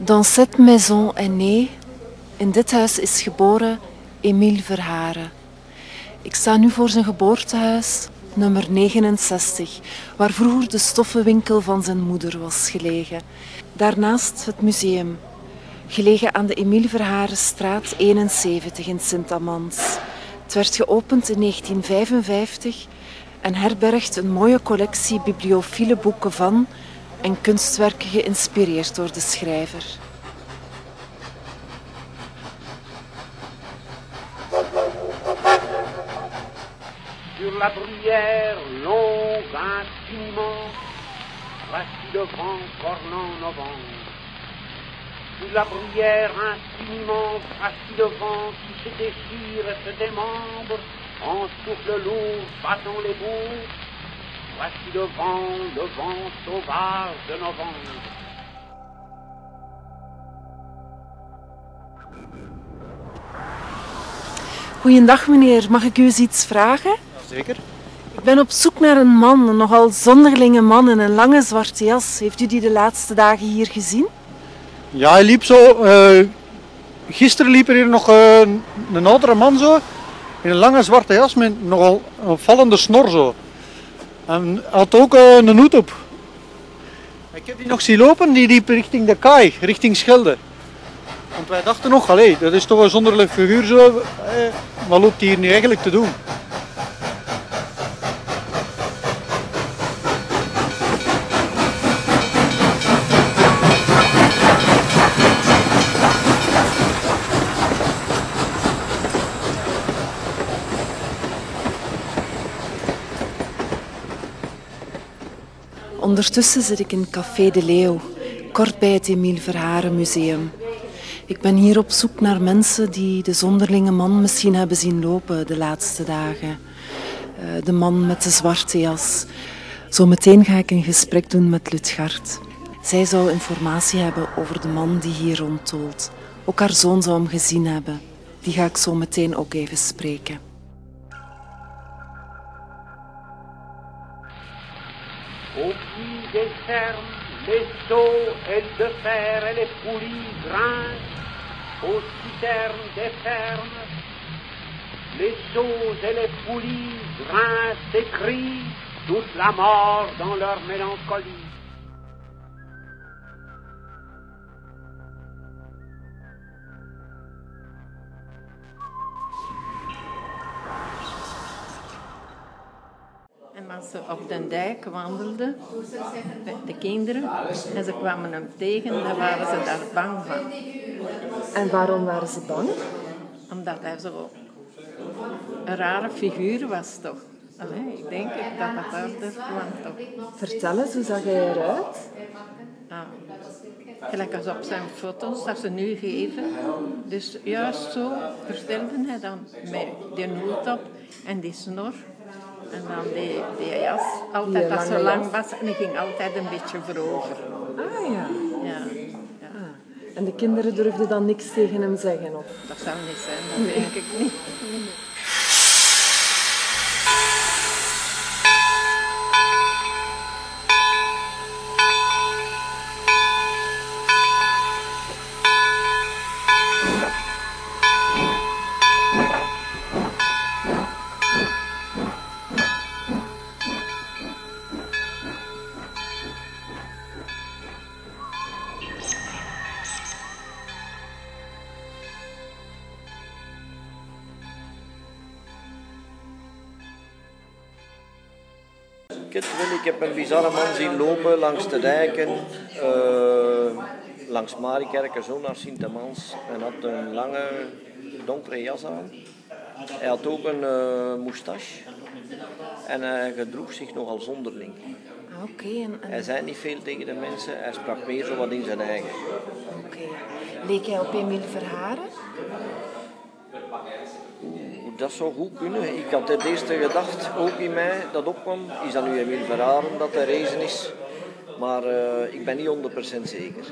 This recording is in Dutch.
Dans cette maison est né, in dit huis is geboren Emile Verharen. Ik sta nu voor zijn geboortehuis, nummer 69, waar vroeger de stoffenwinkel van zijn moeder was gelegen. Daarnaast het museum, gelegen aan de Emile Verharenstraat 71 in Sint-Amans. Het werd geopend in 1955 en herbergt een mooie collectie bibliophile boeken van en kunstwerken geïnspireerd door de schrijver. Sur la bruyère longue infiniment, voici le vent cornant novembre. Sur la bruyère infiniment, voici le vent qui se déchire et se démembre, en souffle lourd battant les bourgs. Voici le vent, le vent sauvage de novembre. Goedendag meneer, mag ik u eens iets vragen? Zeker. Ik ben op zoek naar een man, een nogal zonderlinge man in een lange zwarte jas. Heeft u die de laatste dagen hier gezien? Ja, hij liep zo. eh, gisteren liep er hier nog eh, een oudere man zo. In een lange zwarte jas met nogal een opvallende snor zo. En had ook eh, een hoed op. Ik heb die nog zien lopen, die liep richting de kaai, richting Schelde. Want wij dachten nog, allee, dat is toch een zonderlijk figuur zo. Eh, wat loopt hij hier nu eigenlijk te doen? Ondertussen zit ik in Café de Leeuw, kort bij het Emile Verharen Museum. Ik ben hier op zoek naar mensen die de zonderlinge man misschien hebben zien lopen de laatste dagen. Eh, de man met de zwarte jas. Zometeen ga ik een gesprek doen met Lutgard. Zij zou informatie hebben over de man die hier rondtolt. Ook haar zoon zou hem gezien hebben. Die ga ik zo meteen ook even spreken. Pied des fermes, les seaux et de fer et les poulies grincent. Aux citernes des fermes, les seaux et les poulies grincent et crient toute la mort dans leur mélancolie. Als ze op de dijk wandelden, de, de kinderen, en ze kwamen hem tegen, dan waren ze daar bang van. En waarom waren ze bang? Omdat hij zo een rare figuur was, toch? Allee, ik denk dat dat daardoor kwam, toch? Vertel eens, hoe zag hij eruit? Ah, gelijk als op zijn foto's dat ze nu geven. Dus juist zo verstelde hij dan met die hoed op en die snor. En dan die, die jas, altijd Die dat zo lange lang was en hij ging altijd een beetje voorover. Ah ja. Ja, ja. En de kinderen durfden dan niks tegen hem zeggen? Of? dat zou niet zijn, dat denk ik niet. Kitwil, ik heb een bizarre man zien lopen langs de dijken, eh, langs Mariekerken, zo naar Sint-Amans. En had een lange, donkere jas aan. Hij had ook een eh moustache en hij gedroeg zich nogal zonderling. Ah, Oké, en, en- Hij zei niet veel tegen de mensen, hij sprak meer zo wat in zijn eigen. oké. Leek hij op Emile Verharen? Dat zou goed kunnen. Ik had het eerste gedacht, ook in mij, dat opkwam. Is dat nu Emile Verharen dat hij reizen is? Maar eh, ik ben niet 100% zeker.